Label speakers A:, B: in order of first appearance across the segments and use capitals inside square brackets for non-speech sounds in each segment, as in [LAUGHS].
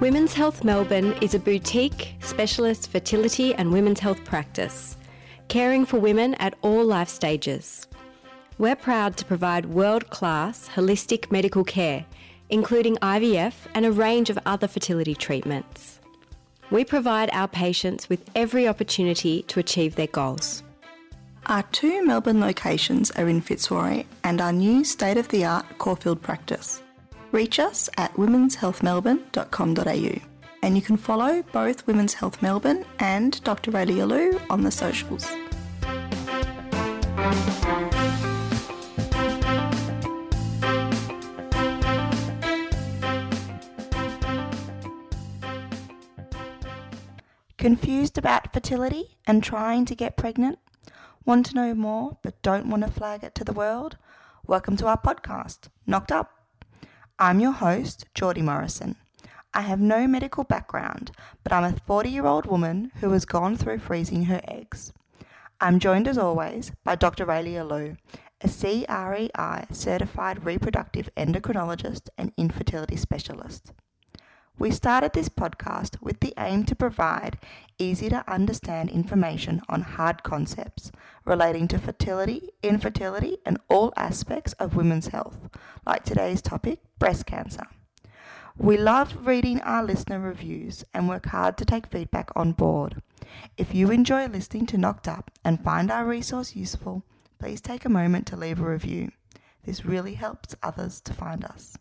A: Women's Health Melbourne is a boutique, specialist fertility and women's health practice, caring for women at all life stages. We're proud to provide world class holistic medical care, including IVF and a range of other fertility treatments. We provide our patients with every opportunity to achieve their goals.
B: Our two Melbourne locations are in Fitzroy and our new state of the art Caulfield practice. Reach us at womenshealthmelbourne.com.au and you can follow both Women's Health Melbourne and Dr. Raelia Lew on the socials. Confused about fertility and trying to get pregnant? Want to know more but don't want to flag it to the world? Welcome to our podcast, Knocked Up. I'm your host, Geordie Morrison. I have no medical background, but I'm a 40 year old woman who has gone through freezing her eggs. I'm joined as always by Dr. Raelia Lew, a CREI certified reproductive endocrinologist and infertility specialist. We started this podcast with the aim to provide easy to understand information on hard concepts relating to fertility, infertility, and all aspects of women's health, like today's topic, breast cancer. We love reading our listener reviews and work hard to take feedback on board. If you enjoy listening to Knocked Up and find our resource useful, please take a moment to leave a review. This really helps others to find us.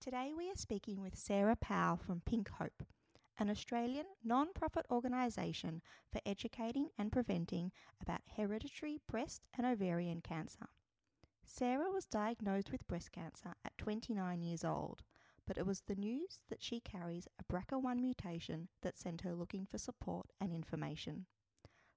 B: Today we are speaking with Sarah Powell from Pink Hope, an Australian non profit organisation for educating and preventing about hereditary breast and ovarian cancer. Sarah was diagnosed with breast cancer at 29 years old, but it was the news that she carries a BRCA1 mutation that sent her looking for support and information.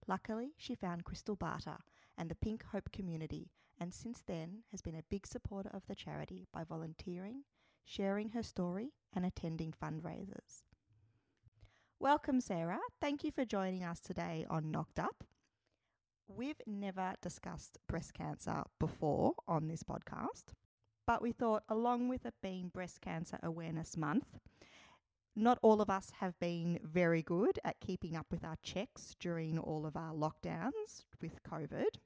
B: Luckily, she found Krystal Barter and the Pink Hope community, and since then has been a big supporter of the charity by volunteering sharing her story, and attending fundraisers. Welcome, Sarah. Thank you for joining us today on Knocked Up. We've never discussed breast cancer before on this podcast, but we thought, along with it being Breast Cancer Awareness Month, not all of us have been very good at keeping up with our checks during all of our lockdowns with COVID,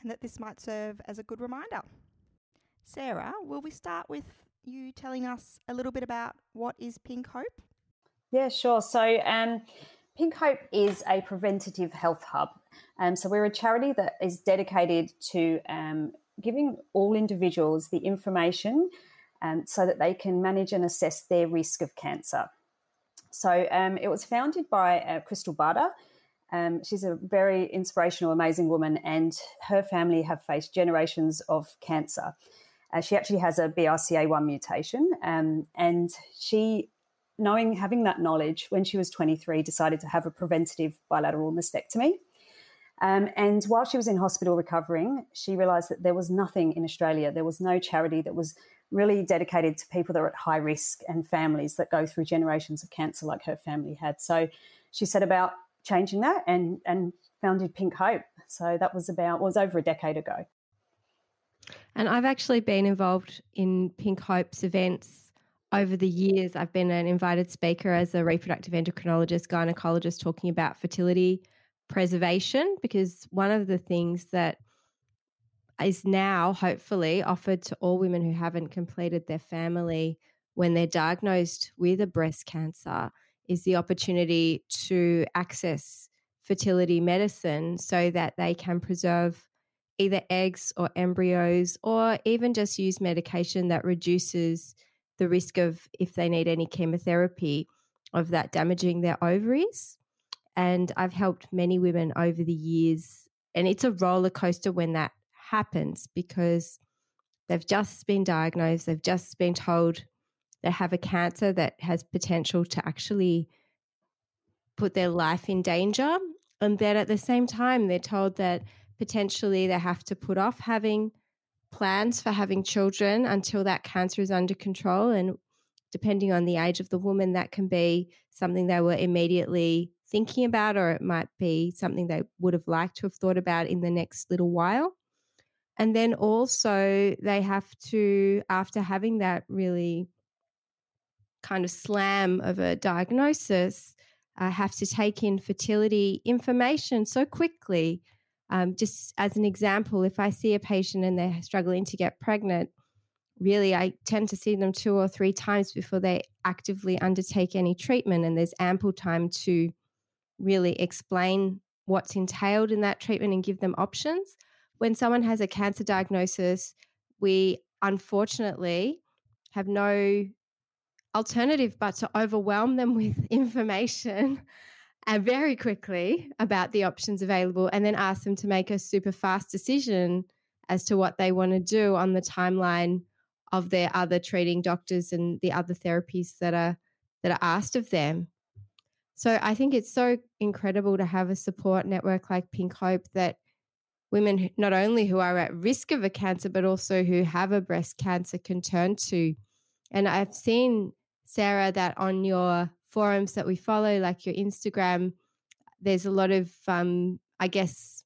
B: and that this might serve as a good reminder. Sarah, will we start with you telling us a little bit about what is Pink Hope?
C: Yeah, sure. So, um, Pink Hope is a preventative health hub. Um, so, we're a charity that is dedicated to um, giving all individuals the information um, so that they can manage and assess their risk of cancer. So, um, it was founded by uh, Krystal Barter. Um, she's a very inspirational, amazing woman, and her family have faced generations of cancer. Uh, she actually has a BRCA1 mutation, um, and she, knowing having that knowledge, when she was 23, decided to have a preventative bilateral mastectomy. Um, and while she was in hospital recovering, she realised that there was nothing in Australia. There was no charity that was really dedicated to people that are at high risk and families that go through generations of cancer like her family had. So she set about changing that and and founded Pink Hope. So that was about was over a decade ago.
A: And I've actually been involved in Pink Hope's events over the years. I've been an invited speaker as a reproductive endocrinologist, gynecologist, talking about fertility preservation, because one of the things that is now hopefully offered to all women who haven't completed their family when they're diagnosed with a breast cancer is the opportunity to access fertility medicine so that they can preserve either eggs or embryos, or even just use medication that reduces the risk of, if they need any chemotherapy, of that damaging their ovaries. And I've helped many women over the years. And it's a roller coaster when that happens because they've just been diagnosed, they've just been told they have a cancer that has potential to actually put their life in danger. And then at the same time, they're told that potentially they have to put off having plans for having children until that cancer is under control. And depending on the age of the woman, that can be something they were immediately thinking about, or it might be something they would have liked to have thought about in the next little while. And then also, they have to, after having that really kind of slam of a diagnosis uh, have to take in fertility information so quickly. Um, just as an example, if I see a patient and they're struggling to get pregnant, really I tend to see them two or three times before they actively undertake any treatment, and there's ample time to really explain what's entailed in that treatment and give them options. When someone has a cancer diagnosis, we unfortunately have no alternative but to overwhelm them [LAUGHS] with information and very quickly about the options available and then ask them to make a super fast decision as to what they want to do on the timeline of their other treating doctors and the other therapies that are that are asked of them. So I think it's so incredible to have a support network like Pink Hope that women not only who are at risk of a cancer but also who have a breast cancer can turn to. And I've seen Sarah, that on your forums that we follow, like your Instagram, there's a lot of, um, I guess,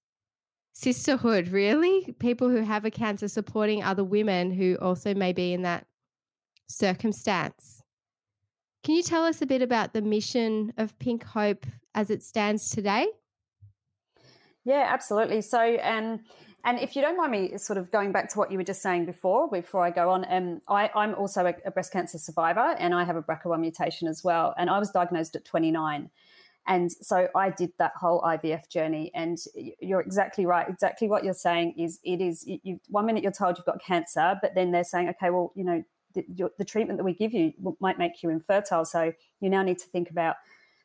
A: sisterhood, really. People who have a cancer supporting other women who also may be in that circumstance. Can you tell us a bit about the mission of Pink Hope as it stands today?
C: Yeah, absolutely. So, um, and if you don't mind me sort of going back to what you were just saying before, before I go on, um, I, am also a, a, breast cancer survivor and I have a BRCA1 mutation as well. And I was diagnosed at 29. And so I did that whole IVF journey. And you're exactly right. Exactly what you're saying is it is, you, one minute you're told you've got cancer, but then they're saying, okay, well, you know, the, your, the treatment that we give you might make you infertile. So you now need to think about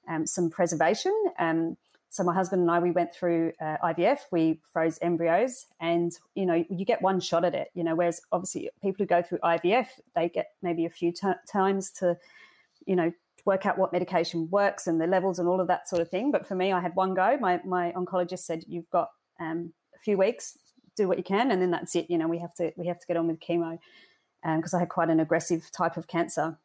C: um, some preservation. Um, so my husband and I, we went through uh, IVF. We froze embryos, and you know, you get one shot at it. You know, whereas obviously people who go through IVF, they get maybe a few t- times to, you know, work out what medication works and the levels and all of that sort of thing. But for me, I had one go. My my oncologist said, "You've got um, a few weeks. Do what you can, and then that's it. You know, we have to we have to get on with chemo because um, I had quite an aggressive type of cancer."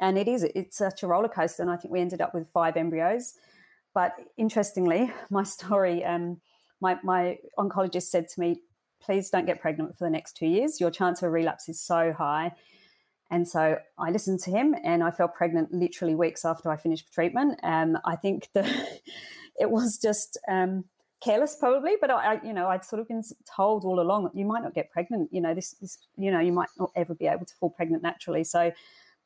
C: And it is, it's such a roller coaster. And I think we ended up with five embryos. But interestingly, [LAUGHS] my story, um, my, my oncologist said to me, please don't get pregnant for the next two years. Your chance of a relapse is so high. And so I listened to him and I fell pregnant literally weeks after I finished treatment. Um, I think the, [LAUGHS] it was just um, careless probably, but I, I, you know, I'd sort of been told all along that you might not get pregnant. You know, this, this, you know, you might not ever be able to fall pregnant naturally. So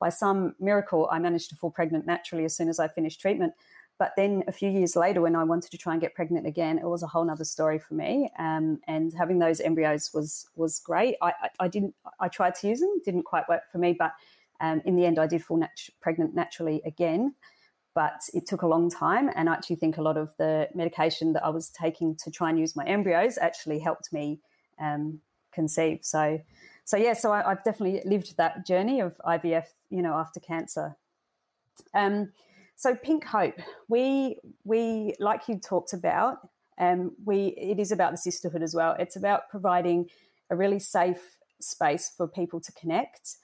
C: by some miracle, I managed to fall pregnant naturally as soon as I finished treatment. But then a few years later, when I wanted to try and get pregnant again, it was a whole other story for me. Um, and having those embryos was was great. I, I, I, didn't. I tried to use them, didn't quite work for me. But um, in the end, I did fall nat- pregnant naturally again. But it took a long time, and I actually think a lot of the medication that I was taking to try and use my embryos actually helped me um, conceive. So, so yeah, so I, have definitely lived that journey of IVF, you know, after cancer. Um, so Pink Hope, we we like you talked about, um, we it is about the sisterhood as well. It's about providing a really safe space for people to connect.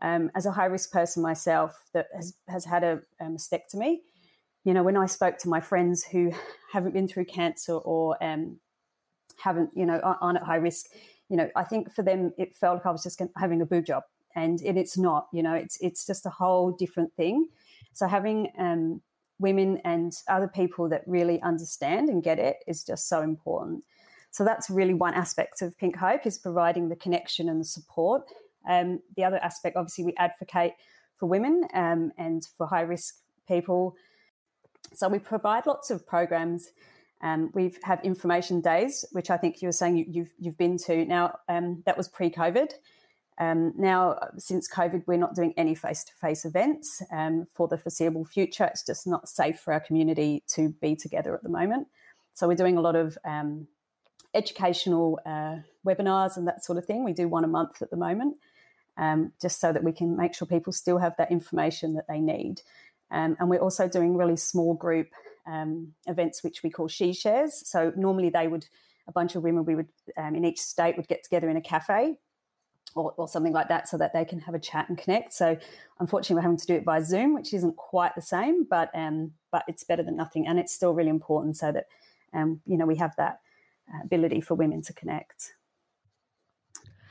C: Um, as a high risk person myself that has has had a, a mastectomy, you know, when I spoke to my friends who haven't been through cancer or um, haven't, you know, aren't at high risk, you know, I think for them it felt like I was just having a boob job, and, and it's not. You know, it's it's just a whole different thing. So having um, women and other people that really understand and get it is just so important. So that's really one aspect of Pink Hope is providing the connection and the support. Um, the other aspect, obviously, we advocate for women um, and for high risk people. So we provide lots of programs. Um, we have information days, which I think you were saying you, have you've, you've been to. Now um, that was pre-COVID. Um, now, since COVID, we're not doing any face to face events um, for the foreseeable future. It's just not safe for our community to be together at the moment. So, we're doing a lot of um, educational uh, webinars and that sort of thing. We do one a month at the moment, um, just so that we can make sure people still have that information that they need. Um, and we're also doing really small group um, events, which we call She Shares. So, normally they would, a bunch of women we would in each state would get together in a cafe or, or, something like that so that they can have a chat and connect. So unfortunately, we're having to do it by Zoom, which isn't quite the same, but um, but it's better than nothing, and it's still really important so that um, you know we have that uh, ability for women to connect.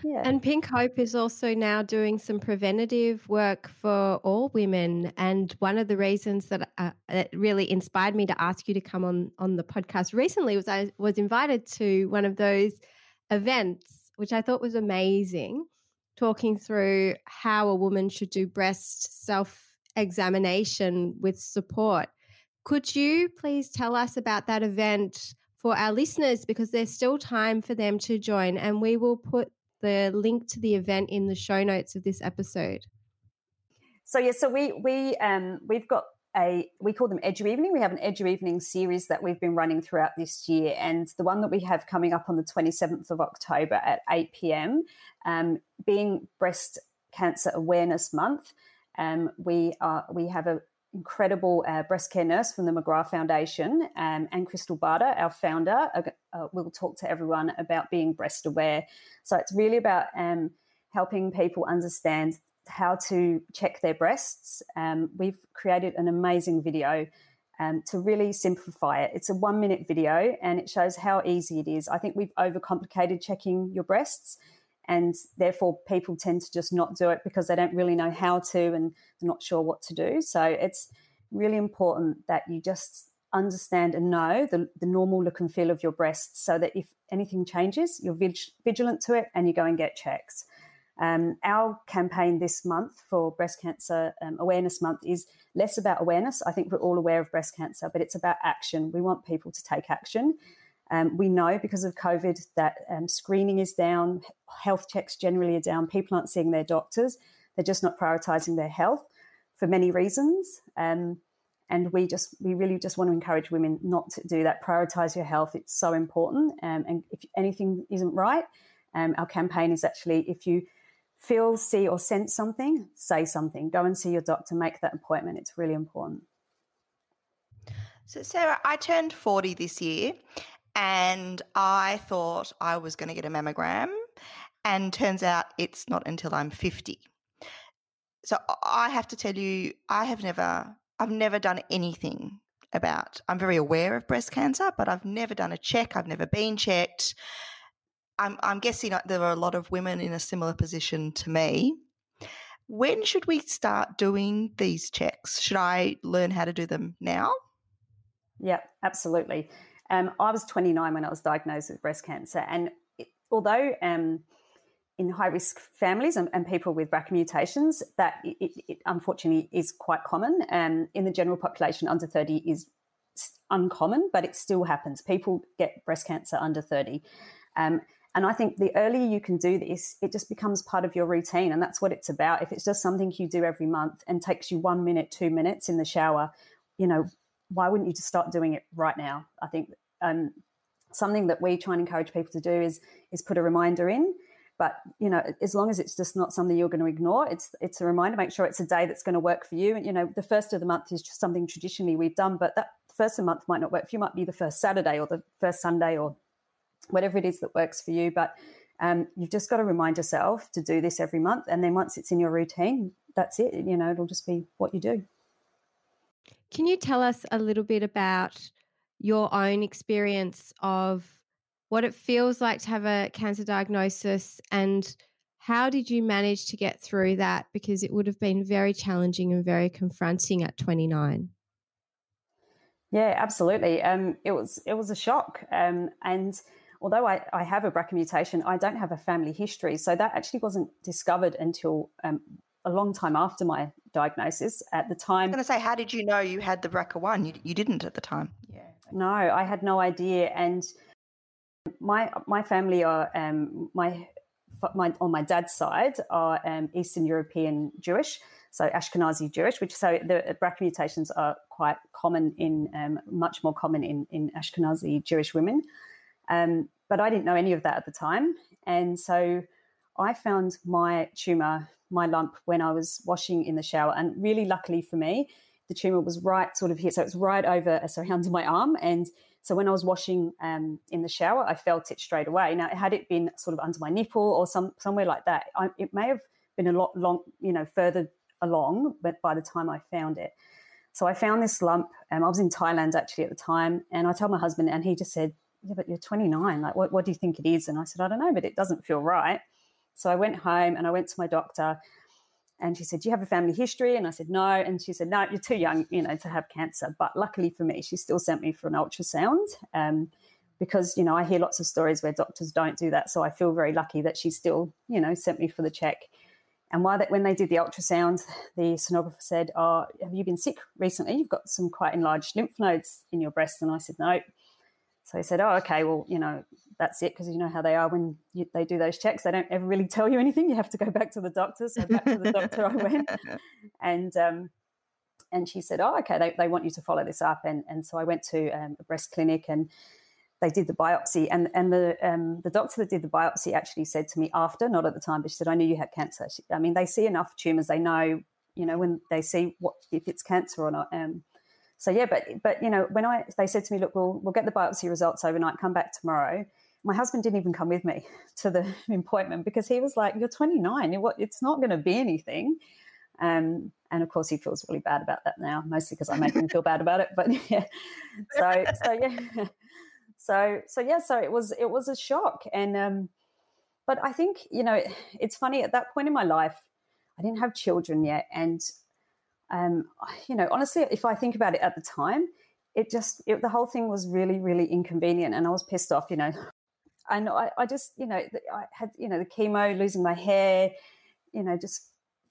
A: Yeah. And Pink Hope is also now doing some preventative work for all women. And one of the reasons that uh, it really inspired me to ask you to come on on the podcast recently was I was invited to one of those events, which I thought was amazing, talking through how a woman should do breast self examination with support. Could you please tell us about that event? For our listeners, because there's still time for them to join, and we will put the link to the event in the show notes of this episode.
C: So yeah, so we we um we've got a we call them Edu Evening. We have an Edu Evening series that we've been running throughout this year, and the one that we have coming up on the 27th of October at 8 p.m. Um, being Breast Cancer Awareness Month, um, we are we have a incredible uh, breast care nurse from the McGrath Foundation, um, and Krystal Barter, our founder, uh, uh, will talk to everyone about being breast aware. So it's really about um, helping people understand how to check their breasts. Um, we've created an amazing video um, to really simplify it. It's a one minute video and it shows how easy it is. I think we've overcomplicated checking your breasts and therefore people tend to just not do it because they don't really know how to and they're not sure what to do. So it's really important that you just understand and know the, the normal look and feel of your breasts so that if anything changes, you're vig- vigilant to it and you go and get checks. Um, our campaign this month for Breast Cancer um, Awareness Month is less about awareness. I think we're all aware of breast cancer, but it's about action. We want people to take action. Um, we know because of COVID that um, screening is down, health checks generally are down, people aren't seeing their doctors, they're just not prioritizing their health for many reasons. Um, and we just, we really just want to encourage women not to do that. Prioritize your health, it's so important. Um, and if anything isn't right, our campaign is actually if you feel, see, or sense something, say something. Go and see your doctor, make that appointment. It's really important.
B: So, Sarah, I turned 40 this year and I thought I was going to get a mammogram, and turns out it's not until I'm 50. So I have to tell you, I have never, I've never done anything about. I'm very aware of breast cancer, but I've never done a check. I've never been checked. I'm, I'm guessing there are a lot of women in a similar position to me. When should we start doing these checks? Should I learn how to do them now?
C: Yeah, absolutely. Um, I was 29 when I was diagnosed with breast cancer, and it, although um, in high risk families and, and, people with BRCA mutations, that it, it unfortunately is quite common. Um, in the general population, under 30 is uncommon, but it still happens. People get breast cancer under 30. Um, and I think the earlier you can do this, it just becomes part of your routine. And that's what it's about. If it's just something you do every month and takes you one minute, two minutes in the shower, you know, why wouldn't you just start doing it right now? I think um, something that we try and encourage people to do is is put a reminder in. But you know, as long as it's just not something you're going to ignore, it's it's a reminder. Make sure it's a day that's going to work for you. And you know, the first of the month is just something traditionally we've done, but that first of the month might not work for you. Might be the first Saturday or the first Sunday or whatever it is that works for you. But um, you've just got to remind yourself to do this every month, and then once it's in your routine, that's it. You know, it'll just be what you do.
A: Can you tell us a little bit about your own experience of what it feels like to have a cancer diagnosis and how did you manage to get through that? Because it would have been very challenging and very confronting at 29.
C: Yeah, absolutely. Um, it was it was a shock, um, and although I, I have a BRCA mutation, I don't have a family history, so that actually wasn't discovered until um, a long time after my diagnosis. At the time,
B: I was going to say, how did you know you had the BRCA one? You, you didn't at the time.
C: Yeah. No, I had no idea, and my my family are um, my my on my dad's side are um, Eastern European Jewish, so Ashkenazi Jewish, which so the BRCA mutations are quite common in um, much more common in in Ashkenazi Jewish women. Um, but I didn't know any of that at the time, and so I found my tumor my lump when I was washing in the shower. And really luckily for me, the tumor was right sort of here. So it's right over, uh, sorry, [LAUGHS] under my arm. And so when I was washing um, in the shower, I felt it straight away. Now, had it been sort of under my nipple or some somewhere like that, I, it may have been a lot long, you know, further along. But by the time I found it, so I found this lump. Um, I was in Thailand actually at the time, and I told my husband, and he just said, "Yeah, but you're 29. Like, what, what do you think it is?" And I said, "I don't know, but it doesn't feel right." So I went home and I went to my doctor and she said, Do you have a family history? And I said, No. And she said, No, you're too young, you know, to have cancer. But luckily for me, she still sent me for an ultrasound. Um, because, you know, I hear lots of stories where doctors don't do that. So I feel very lucky that she still, you know, sent me for the check. And while that, when they did the ultrasound, the sonographer said, "Oh, have you been sick recently? You've got some quite enlarged lymph nodes in your breast." And I said, "No." So he said, "Oh, okay. Well, you know, that's it because you know how they are when you, they do those checks. They don't ever really [LAUGHS] tell you anything. You have to go back to the doctor. So back to the doctor I went, [LAUGHS] and um, and she said, "Oh, okay. They, they want you to follow this up." And and so I went to um, a breast clinic and they did the biopsy. And and the um, the doctor that did the biopsy actually said to me after, not at the time, but she said, "I knew you had cancer." She, I mean, they see enough tumors. They know, you know, when they see what if it's cancer or not. Um, so yeah, but but you know, when I they said to me, "Look, we'll we'll get the biopsy results overnight. Come back tomorrow." my husband didn't even come with me [LAUGHS] to the [LAUGHS] appointment because he was like, "You're 29. It's not going to be anything." Um, and of course, he feels really bad about that now, mostly because I make him feel bad about it. But [LAUGHS] yeah, so so yeah, so so yeah, so it was it was a shock, and um, but I think you know it, it's funny at that point in my life, I didn't have children yet, and um, you know, honestly, if I think about it at the time, it just it, the whole thing was really really inconvenient, and I was pissed off, you know, I know I, I just you know I had you know the chemo, losing my hair, you know just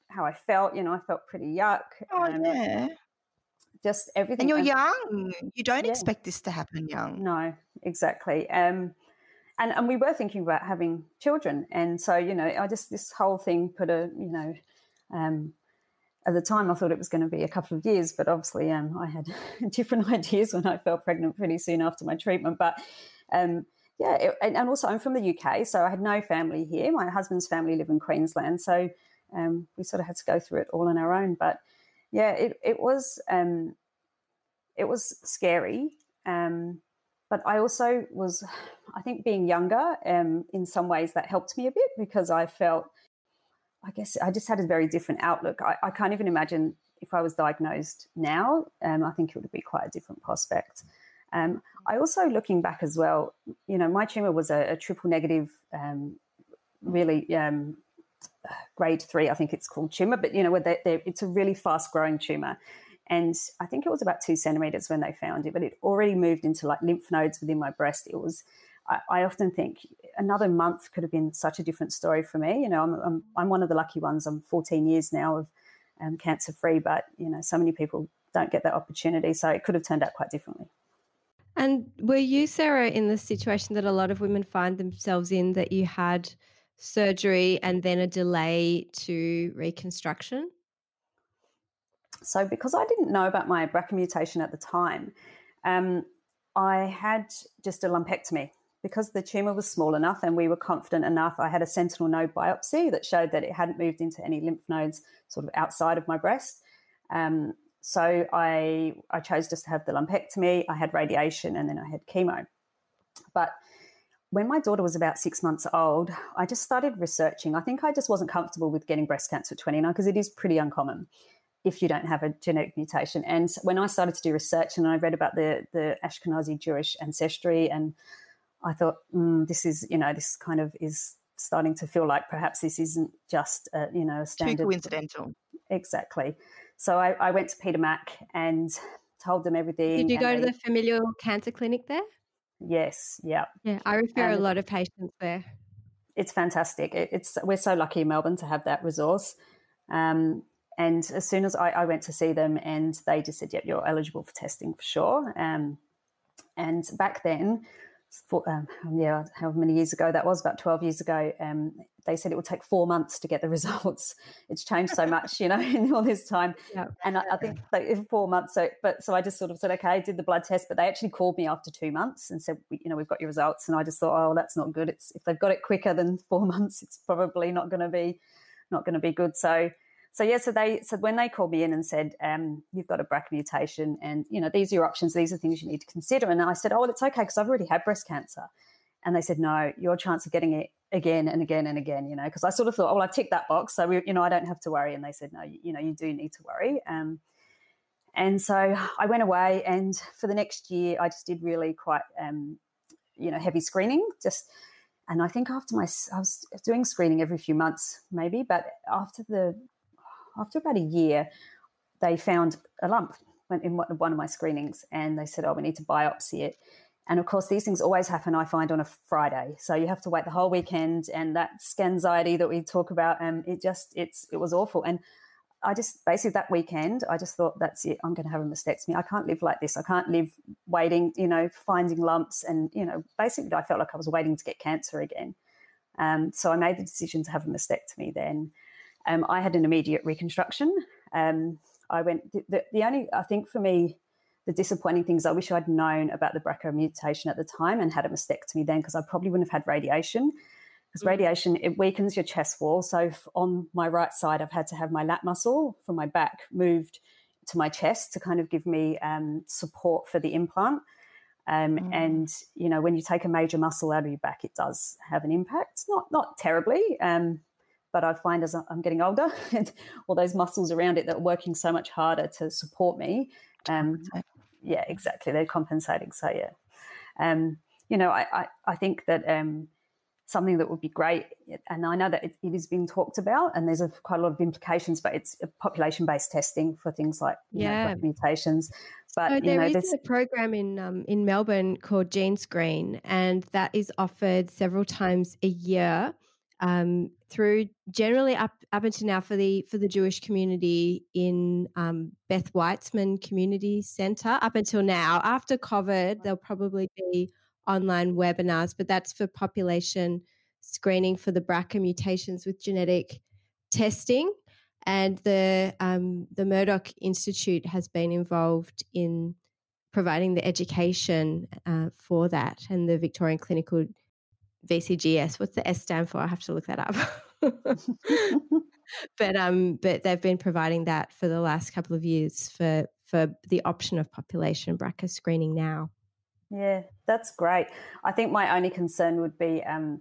C: how I felt. You know I felt pretty yuck.
B: Oh um, yeah.
C: Just everything.
B: And you're young. You don't yeah. expect this to happen young.
C: No, exactly. Um, and and we were thinking about having children, and so you know I just this whole thing put a you know. Um, at the time, I thought it was going to be a couple of years, but obviously, um, I had [LAUGHS] different [LAUGHS] ideas when I fell pregnant pretty soon after my treatment. But um, yeah, it, and, also I'm from the UK, so I had no family here. My husband's family live in Queensland, so um, we sort of had to go through it all on our own. But yeah, it it was um, it was scary, um, but I also was, I think, being younger. Um, in some ways, that helped me a bit because I felt, I guess, I just had a very different outlook. I, I can't even imagine if I was diagnosed now. Um, I think it would be quite a different prospect. Um, I also, looking back as well, you know, my tumor was a, a triple negative, um, really um, grade three, I think it's called tumor, but you know, they're, they're, it's a really fast growing tumor. And I think it was about two centimeters when they found it, but it already moved into like lymph nodes within my breast. It was, I, I often think another month could have been such a different story for me. You know, I'm, I'm, I'm one of the lucky ones. I'm 14 years now of um, cancer free, but you know, so many people don't get that opportunity. So it could have turned out quite differently.
A: And were you, Sarah, in the situation that a lot of women find themselves in that you had surgery and then a delay to reconstruction?
C: So, because I didn't know about my BRCA mutation at the time, um, I had just a lumpectomy because the tumor was small enough and we were confident enough. I had a sentinel node biopsy that showed that it hadn't moved into any lymph nodes sort of outside of my breast. Um, so I, I chose just to have the lumpectomy. I had radiation and then I had chemo. But when my daughter was about six months old, I just started researching. I think I just wasn't comfortable with getting breast cancer at 29 because it is pretty uncommon if you don't have a genetic mutation. And when I started to do research and I read about the, the Ashkenazi Jewish ancestry, and I thought, mm, this is, you know, this kind of is starting to feel like perhaps this isn't just, a, you know, a standard.
B: Too coincidental.
C: Exactly. So I, I went to Peter Mac and told them everything.
A: Did you go to the familial cancer clinic there?
C: Yes, yeah.
A: Yeah, I refer a lot of patients there.
C: It's fantastic. It, it's we're so lucky in Melbourne to have that resource. Um, and as soon as I, I, went to see them, and they just said, "Yep, you're eligible for testing for sure." Um, and back then, for, um, yeah, however many years ago that was, about 12 years ago, um, they said it would take four months to get the [LAUGHS] results. It's changed so much, you know, [LAUGHS] in all this time. Yeah. And I, I think like four months. So, but so I just sort of said, okay, I did the blood test, but they actually called me after two months and said, you know, we've got your results. And I just thought, oh, that's not good. It's if they've got it quicker than four [LAUGHS] months, it's probably not going to be, not going to be good. So, so yeah, so they so when they called me in and said, um, "You've got a BRCA mutation, and you know these are your options. These are things you need to consider." And I said, "Oh, well, it's okay because I've already had breast cancer." And they said, "No, your chance of getting it again and again and again." You know, because I sort of thought, "Oh, well, I ticked that box, so we, you know, I don't have to worry." And they said, "No, you, you know, you do need to worry." Um, and so I went away, and for the next year, I just did really quite, um, you know, heavy screening, just And I think after my, I was doing screening every few months, maybe, but after the, after about a year, they found a lump in one of my screenings, and they said, "Oh, we need to biopsy it." And of course, these things always happen, I find, on a Friday. So you have to wait the whole weekend. And that scanxiety that we talk about, um, it just, it's, it was awful. And I just basically that weekend, I just thought, that's it. I'm going to have a mastectomy. I can't live like this. I can't live waiting, you know, finding lumps. And, you know, basically, I felt like I was waiting to get cancer again. Um, so I made the decision to have a mastectomy then. Um, I had an immediate reconstruction. Um, I went, the, the only, I think for me, the disappointing things I wish I'd known about the BRCA mutation at the time and had a mastectomy then because I probably wouldn't have had radiation. Because mm. radiation it weakens your chest wall. So on my right side, I've had to have my lat muscle from my back moved to my chest to kind of give me um, support for the implant. Um, mm. And you know, when you take a major muscle out of your back, it does have an impact. Not not terribly, um, but I find as I'm getting older, [LAUGHS] all those muscles around it that are working so much harder to support me, um, yeah, exactly. They're compensating. So yeah, um, you know, I, I, I think that um, something that would be great, and I know that it, it is being talked about, and there's a, quite a lot of implications, but it's population-based testing for things like yeah know, mutations.
A: But so there know, is a program in um, in Melbourne called Gene Screen, and that is offered several times a year um, through generally up up until now for the for the Jewish community in um, Beth Weizmann Community Centre. Up until now, after COVID, there'll probably be online webinars, but that's for population screening for the BRCA mutations with genetic testing. And the um, the Murdoch Institute has been involved in providing the education uh, for that, and the Victorian Clinical VCGS. What's the S stand for? I have to look that up. [LAUGHS] [LAUGHS] but um, but they've been providing that for the last couple of years for for the option of population BRCA screening now.
C: Yeah, that's great. I think my only concern would be, um,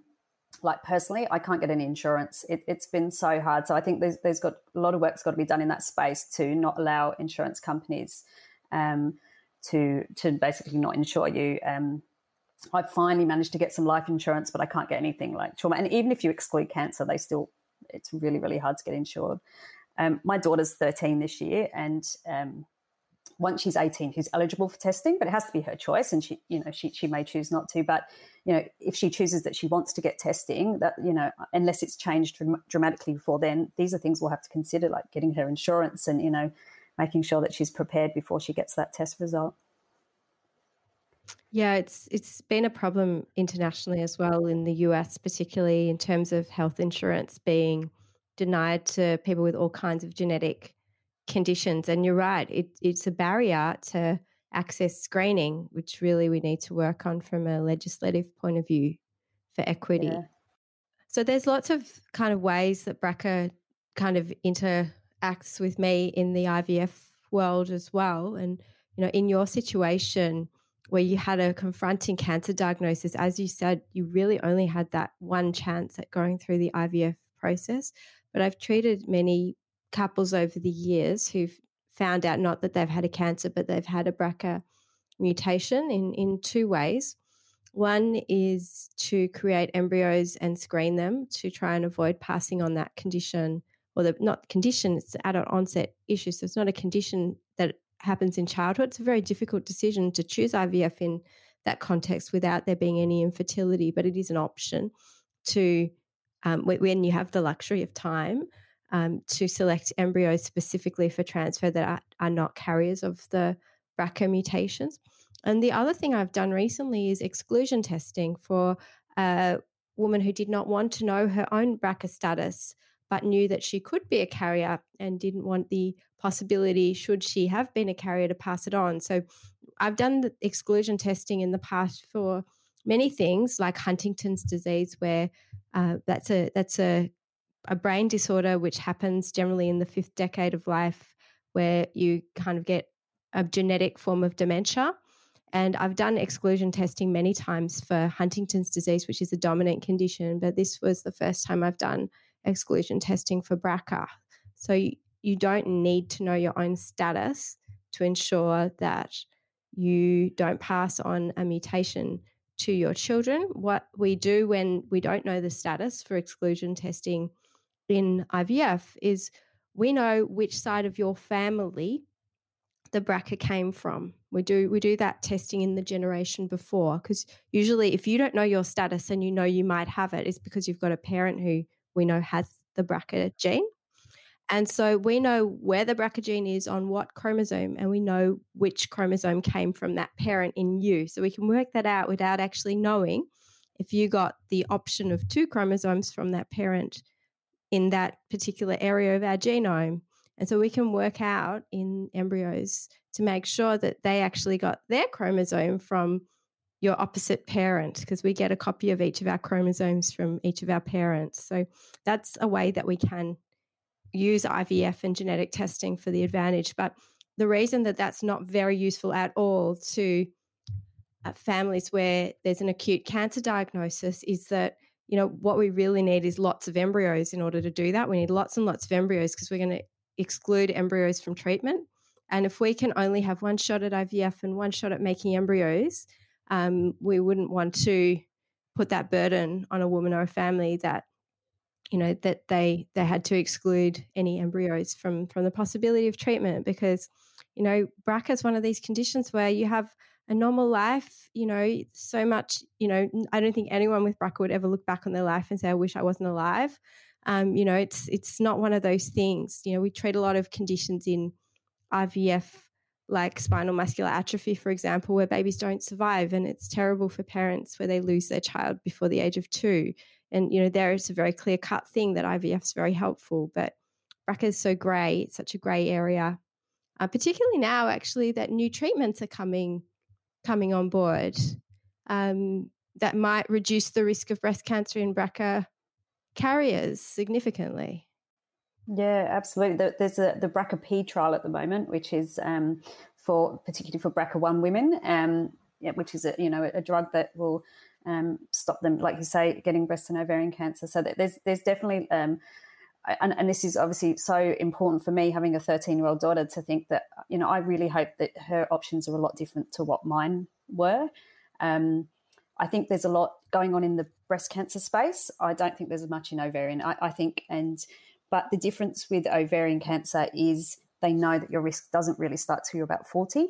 C: like personally, I can't get any insurance. It, has been so hard. So I think there's there's got a lot of work's got to be done in that space to not allow insurance companies um, to to basically not insure you. Um, I finally managed to get some life insurance, but I can't get anything like trauma. And even if you exclude cancer, they still, it's really, really hard to get insured. Um, my daughter's 13 this year, and um, once she's 18, she's eligible for testing, but it has to be her choice. And she, you know, she, she may choose not to. But, you know, if she chooses that she wants to get testing, that, you know, unless it's changed dramatically before then, these are things we'll have to consider, like getting her insurance and, you know, making sure that she's prepared before she gets that test result.
A: Yeah, it's it's been a problem internationally as well in the US, particularly in terms of health insurance being denied to people with all kinds of genetic conditions. And you're right, it, it's a barrier to access screening, which really we need to work on from a legislative point of view for equity. Yeah. So there's lots of kind of ways that BRCA kind of interacts with me in the IVF world as well. And you know, in your situation, where you had a confronting cancer diagnosis, as you said, you really only had that one chance at going through the IVF process. But I've treated many couples over the years who've found out not that they've had a cancer, but they've had a BRCA mutation in, in two ways. One is to create embryos and screen them to try and avoid passing on that condition, or the not condition, it's adult onset issue. So it's not a condition that happens in childhood. It's a very difficult decision to choose IVF in that context without there being any infertility, but it is an option to, um, when you have the luxury of time, um, to select embryos specifically for transfer that are, are not carriers of the BRCA mutations. And the other thing I've done recently is exclusion testing for a woman who did not want to know her own BRCA status but knew that she could be a carrier and didn't want the possibility, should she have been a carrier, to pass it on. So I've done the exclusion testing in the past for many things like Huntington's disease, where uh, that's a that's a a brain disorder which happens generally in the fifth decade of life, where you kind of get a genetic form of dementia. And I've done exclusion testing many times for Huntington's disease, which is a dominant condition, but this was the first time I've done exclusion testing for BRCA. So you, don't need to know your own status to ensure that you don't pass on a mutation to your children. What we do when we don't know the status for exclusion testing in IVF is we know which side of your family the BRCA came from. We do we do that testing in the generation before because usually if you don't know your status and you know you might have it, it's because you've got a parent who we know has the BRCA gene. And so we know where the BRCA gene is on what chromosome, and we know which chromosome came from that parent in you. So we can work that out without actually knowing if you got the option of two chromosomes from that parent in that particular area of our genome. And so we can work out in embryos to make sure that they actually got their chromosome from your opposite parent because we get a copy of each of our chromosomes from each of our parents. So that's a way that we can use IVF and genetic testing for the advantage. But the reason that that's not very useful at all to uh, families where there's an acute cancer diagnosis is that you know what we really need is lots of embryos in order to do that. We need lots and lots of embryos because we're going to exclude embryos from treatment. And if we can only have one shot at IVF and one shot at making embryos, um, we wouldn't want to put that burden on a woman or a family that you know that they they had to exclude any embryos from from the possibility of treatment because you know BRCA is one of these conditions where you have a normal life you know so much you know I don't think anyone with BRCA would ever look back on their life and say I wish I wasn't alive. Um, you know it's it's not one of those things. You know we treat a lot of conditions in IVF like spinal muscular atrophy, for example, where babies don't survive. And it's terrible for parents where they lose their child before the age of two. And, you know, there is a very clear cut thing that IVF is very helpful, but BRCA is so grey, it's such a grey area. Uh, particularly now, actually, that new treatments are coming coming on board um, that might reduce the risk of breast cancer in BRCA carriers significantly.
C: Yeah, absolutely. There's a, the BRCA P trial at the moment, which is um, for particularly for BRCA one women, um, which is a you know a drug that will um, stop them, like you say, getting breast and ovarian cancer. So there's there's definitely um, and, and, this is obviously so important for me having a 13 year old daughter to think that you know I really hope that her options are a lot different to what mine were. Um, I think there's a lot going on in the breast cancer space. I don't think there's much in ovarian. I, I think and but the difference with ovarian cancer is they know that your risk doesn't really start till you're about 40.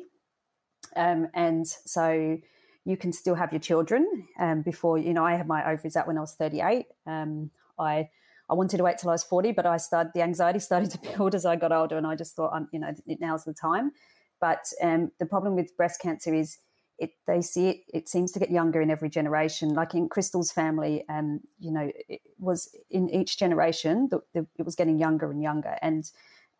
C: Um, and so you can still have your children um, before, you know, I had my ovaries out when I was 38. Um, I, I wanted to wait till I was 40, but I started, the anxiety [LAUGHS] started to build as I got older. And I just thought, you know, now's the time. But um, the problem with breast cancer is it, they see it, it seems to get younger in every generation. Like in Krystal's family, um, you know, it was in each generation, the, the, it was getting younger and younger. And,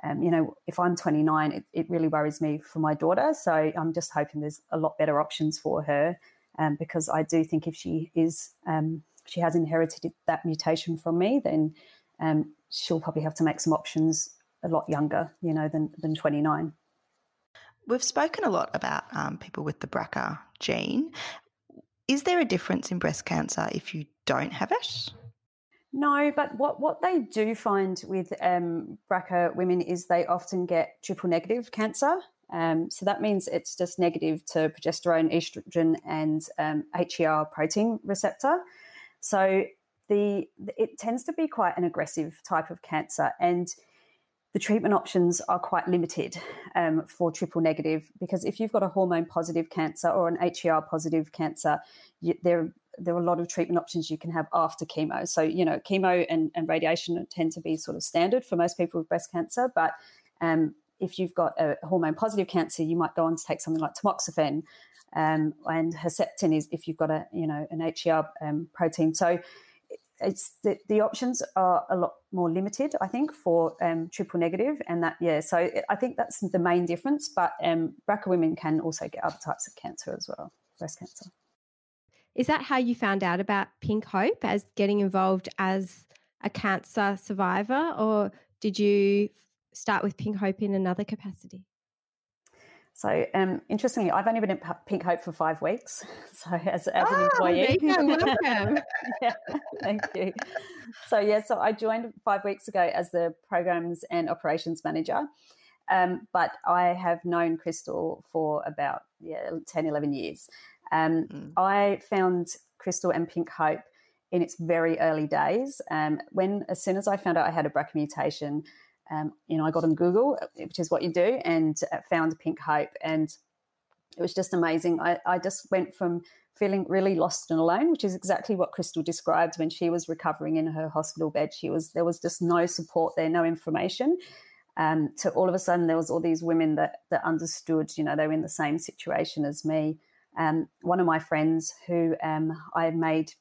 C: um, you know, if I'm 29, it, it, really worries me for my daughter. So I'm just hoping there's a lot better options for her um, because I do think if she is, um, she has inherited that mutation from me, then um, she'll probably have to make some options a lot younger, you know, than, than 29.
B: We've spoken a lot about um, people with the BRCA gene. Is there a difference in breast cancer if you don't have it?
C: No, but what, what they do find with um, BRCA women is they often get triple negative cancer. Um, so that means it's just negative to progesterone, estrogen, and um, HER protein receptor. So the it tends to be quite an aggressive type of cancer, and the treatment options are quite limited um, for triple negative because if you've got a hormone positive cancer or an HER positive cancer, you, there there are a lot of treatment options you can have after chemo. So you know, chemo and, and radiation tend to be sort of standard for most people with breast cancer, but um, if you've got a hormone positive cancer, you might go on to take something like tamoxifen, um, and Herceptin is if you've got a you know an HER um, protein. So it's the, the options are a lot more limited, I think, for um, triple negative, and that yeah. So I think that's the main difference. But um, BRCA women can also get other types of cancer as well, breast cancer.
A: Is that how you found out about Pink Hope as getting involved as a cancer survivor, or did you start with Pink Hope in another capacity?
C: So, um, interestingly, I've only been at Pink Hope for five weeks. [LAUGHS] So, as, as
A: oh,
C: an employee,
A: welcome. [LAUGHS]
C: yeah, thank you. So, yeah, so I joined five weeks ago as the programs and operations manager. Um, but I have known Krystal for about yeah 10, 11 years. Um, mm. I found Krystal and Pink Hope in its very early days. Um, when as soon as I found out I had a BRCA mutation, um, you know, I got on Google, which is what you do, and uh, found Pink Hope, and it was just amazing. I, I just went from feeling really lost and alone, which is exactly what Krystal described when she was recovering in her hospital bed. She was there was just no support there, no information. Um, to all of a sudden, there was all these women that that understood. You know, they were in the same situation as me. Um, one of my friends who um, I made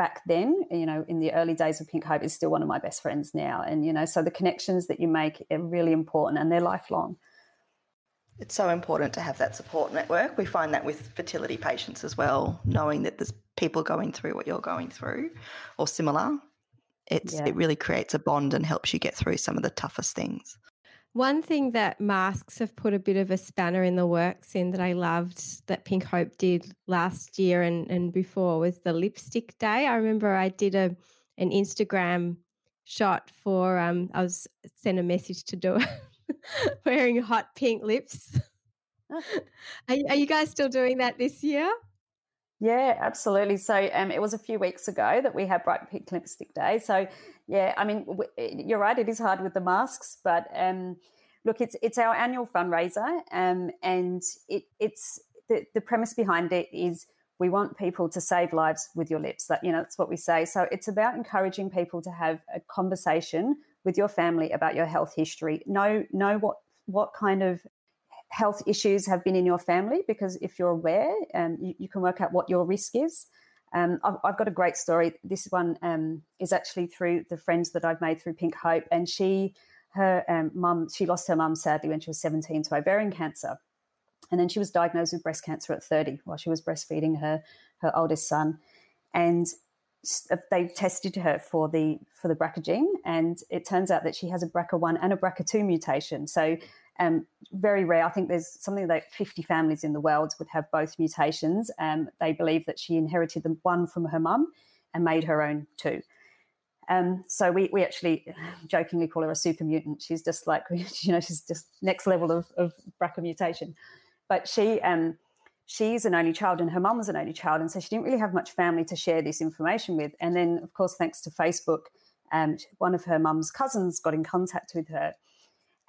C: back then, you know, in the early days of Pink Hope, is still one of my best friends now. And you know, so the connections that you make are really important, and they're lifelong.
B: It's so important to have that support network. We find that with fertility patients as well, knowing that there's people going through what you're going through or similar. It's yeah. it really creates a bond and helps you get through some of the toughest things.
A: One thing that masks have put a bit of a spanner in the works in that I loved that Pink Hope did last year and, and before was the lipstick day. I remember I did a an Instagram shot for um I was sent a message to do it [LAUGHS] wearing hot pink lips. [LAUGHS] are, are, you guys still doing that this year?
C: Yeah, absolutely. So um, it was a few weeks ago that we had Bright Pink Lipstick Day. So yeah, I mean, you're right. It is hard with the masks, but um, look, it's it's our annual fundraiser, um, and it, it's the, the premise behind it is we want people to save lives with your lips. That you know, that's what we say. So it's about encouraging people to have a conversation with your family about your health history. Know know what what kind of health issues have been in your family because if you're aware, um, you, you, can work out what your risk is. Um, I've, I've, got a great story. This one um, is actually through the friends that I've made through Pink Hope, and she, her um, mum, she lost her mum sadly when she was 17 to ovarian cancer, and then she was diagnosed with breast cancer at 30 while she was breastfeeding her her oldest son, and they tested her for the for the BRCA gene, and it turns out that she has a BRCA1 and a BRCA2 mutation. So, um, very rare. I think there's something like 50 families in the world would have both mutations. Um, they believe that she inherited the one from her mum and made her own too. Um, so we, we actually jokingly call her a super mutant. She's just like [LAUGHS] you know she's just next level of, of BRCA mutation. But she um, she's an only child and her mum was an only child. And so she didn't really have much family to share this information with. And then, of course, thanks to Facebook, um, one of her mum's cousins got in contact with her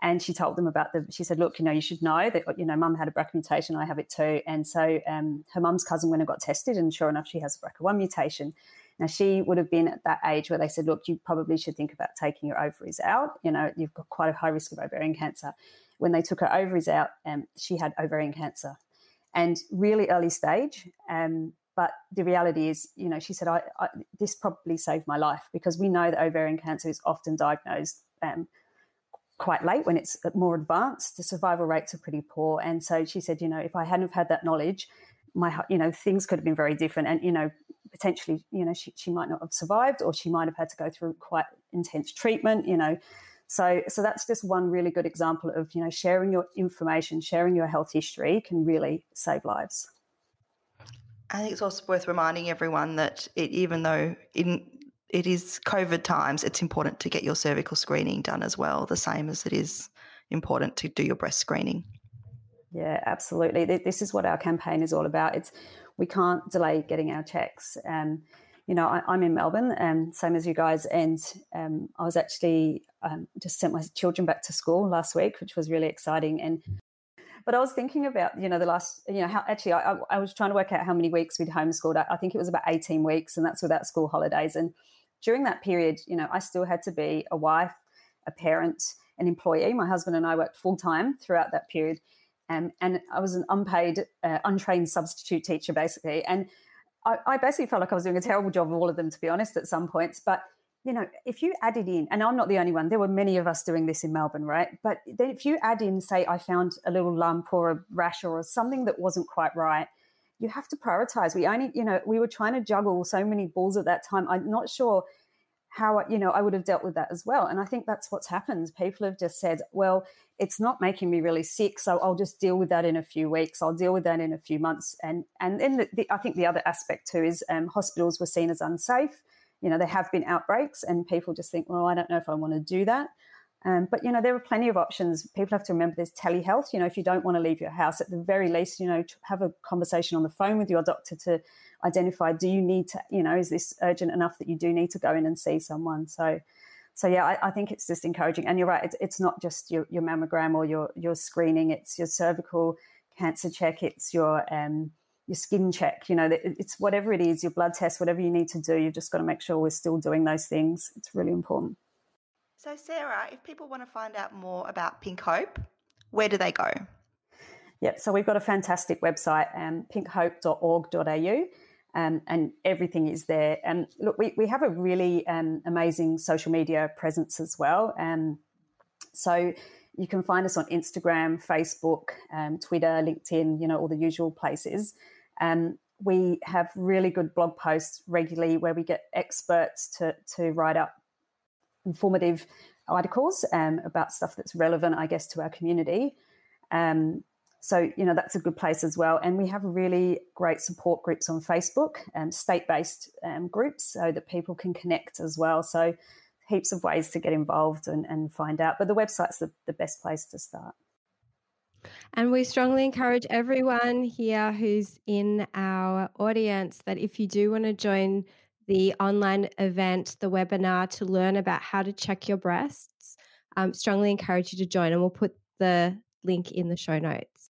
C: and she told them about the she said look you know you should know that you know mum had a BRCA mutation i have it too. And so um, her mum's cousin went and got tested and sure enough she has a BRCA1 mutation. Now she would have been at that age where they said look you probably should think about taking your ovaries out. You know you've got quite a high risk of ovarian cancer. When they took her ovaries out um, she had ovarian cancer. And really early stage. Um, but the reality is, you know, she said, I, I, this probably saved my life because we know that ovarian cancer is often diagnosed um, quite late when it's more advanced. The survival rates are pretty poor. And so she said, you know, if I hadn't have had that knowledge, my, you know, things could have been very different. And, you know, potentially, you know, she, she might not have survived or she might have had to go through quite intense treatment, you know. So, so that's just one really good example of you know sharing your information, sharing your health history can really save lives.
B: I think it's also worth reminding everyone that it, even though in, it is COVID times, it's important to get your cervical screening done as well, the same as it is important to do your breast screening.
C: Yeah, absolutely. This is what our campaign is all about. It's we can't delay getting our checks. Um, you know, I, am in Melbourne, um, same as you guys, and um, I was actually um, just sent my children back to school last week, which was really exciting. And but I was thinking about, you know, the last, you know, how actually I, I was trying to work out how many weeks we'd homeschooled. I, I think it was about 18 weeks, and that's without school holidays. And during that period, you know, I still had to be a wife, a parent, an employee. My husband and I worked full time throughout that period. Um, and I was an unpaid, uh, untrained substitute teacher, basically. And I, I basically felt like I was doing a terrible job of all of them, to be honest, at some points. But you know, if you added in, and I'm not the only one, there were many of us doing this in Melbourne, right? But then if you add in, say, I found a little lump or a rash or something that wasn't quite right, you have to prioritize. We only, you know, we were trying to juggle so many balls at that time. I'm not sure how, you know, I would have dealt with that as well. And I think that's what's happened. People have just said, well, it's not making me really sick, so I'll just deal with that in a few weeks. I'll deal with that in a few months. And and then the, the, I think the other aspect too is um, hospitals were seen as unsafe you know, there have been outbreaks and people just think, well, I don't know if I want to do that. Um, but you know there are plenty of options. People have to remember there's telehealth. You know if you don't want to leave your house, at the very least, you know have a conversation on the phone with your doctor to identify do you need to you know is this urgent enough that you do need to go in and see someone. So so yeah, I, I think it's just encouraging. And you're right, it's, it's not just your, your mammogram or your your screening. It's your cervical cancer check. It's your um, your skin check. You know, it's whatever it is, your blood test, whatever you need to do. You've just got to make sure we're still doing those things. It's really important.
B: So, Sarah, if people want to find out more about Pink Hope, where do they go?
C: Yep, so we've got a fantastic website, um, pinkhope.org.au, um, and everything is there. And look, we, we have a really um, amazing social media presence as well. Um, so you can find us on Instagram, Facebook, um, Twitter, LinkedIn, you know, all the usual places. Um, we have really good blog posts regularly where we get experts to, to write up informative articles um, about stuff that's relevant, I guess, to our community. Um, so, you know, that's a good place as well. And we have really great support groups on Facebook, um, state based um, groups, so that people can connect as well. So, heaps of ways to get involved and, and find out. But the website's the, the best place to start.
A: And we strongly encourage everyone here who's in our audience that if you do want to join the online event, the webinar to learn about how to check your breasts, um, strongly encourage you to join. And we'll put the link in the show notes.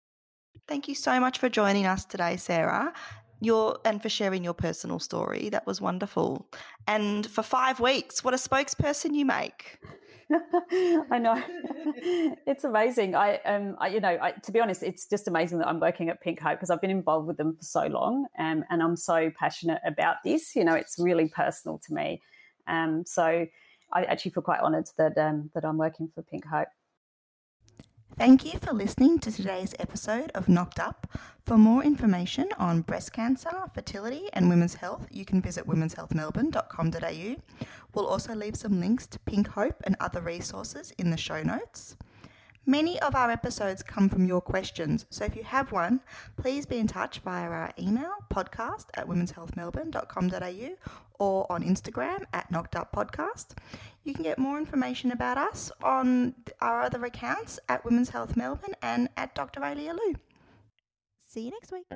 B: Thank you so much for joining us today, Sarah. Your and for sharing your personal story. That was wonderful. And for five weeks, what a spokesperson you make. [LAUGHS]
C: I know. [LAUGHS] it's amazing. I um I, you know, I, to be honest, it's just amazing that I'm working at Pink Hope because I've been involved with them for so long um, and I'm so passionate about this. You know, it's really personal to me. Um, so I actually feel quite honoured that um, that I'm working for Pink Hope.
B: Thank you for listening to today's episode of Knocked Up. For more information on breast cancer, fertility, and women's health, you can visit womenshealthmelbourne.com.au. We'll also leave some links to Pink Hope and other resources in the show notes. Many of our episodes come from your questions, so if you have one, please be in touch via our email podcast at womenshealthmelbourne.com.au or on Instagram at Knocked Up Podcast. You can get more information about us on our other accounts at Women's Health Melbourne and at Dr. Raelia Lew. See you next week.